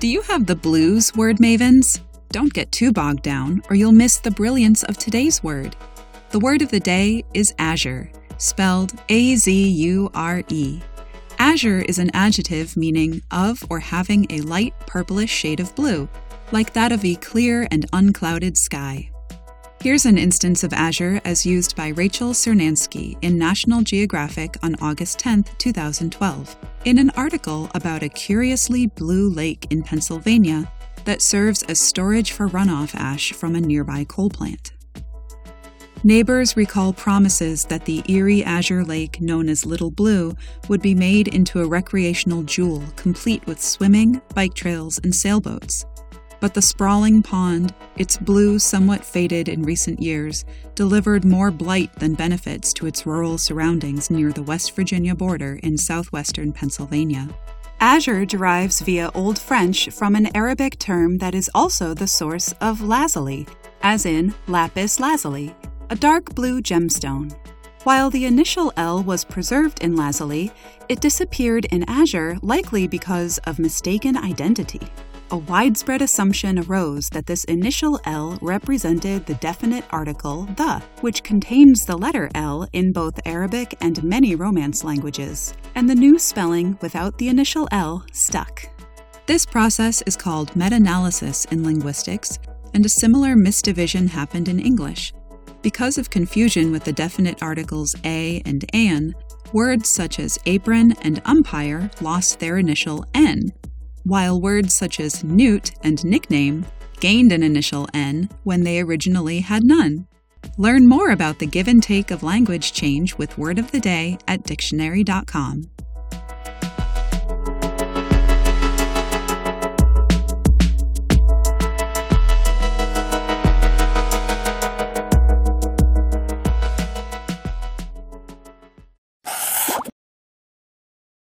Do you have the blues, word mavens? Don't get too bogged down, or you'll miss the brilliance of today's word. The word of the day is azure, spelled A Z U R E. Azure is an adjective meaning of or having a light purplish shade of blue, like that of a clear and unclouded sky. Here's an instance of azure as used by Rachel Cernansky in National Geographic on August 10, 2012, in an article about a curiously blue lake in Pennsylvania that serves as storage for runoff ash from a nearby coal plant. Neighbors recall promises that the eerie Azure Lake, known as Little Blue, would be made into a recreational jewel complete with swimming, bike trails, and sailboats. But the sprawling pond, its blue somewhat faded in recent years, delivered more blight than benefits to its rural surroundings near the West Virginia border in southwestern Pennsylvania. Azure derives via Old French from an Arabic term that is also the source of lazuli, as in lapis lazuli, a dark blue gemstone. While the initial L was preserved in lazuli, it disappeared in Azure likely because of mistaken identity a widespread assumption arose that this initial L represented the definite article the, which contains the letter L in both Arabic and many Romance languages, and the new spelling without the initial L stuck. This process is called metanalysis in linguistics, and a similar misdivision happened in English. Because of confusion with the definite articles a and an, words such as apron and umpire lost their initial n, while words such as newt and nickname gained an initial N when they originally had none. Learn more about the give and take of language change with Word of the Day at dictionary.com.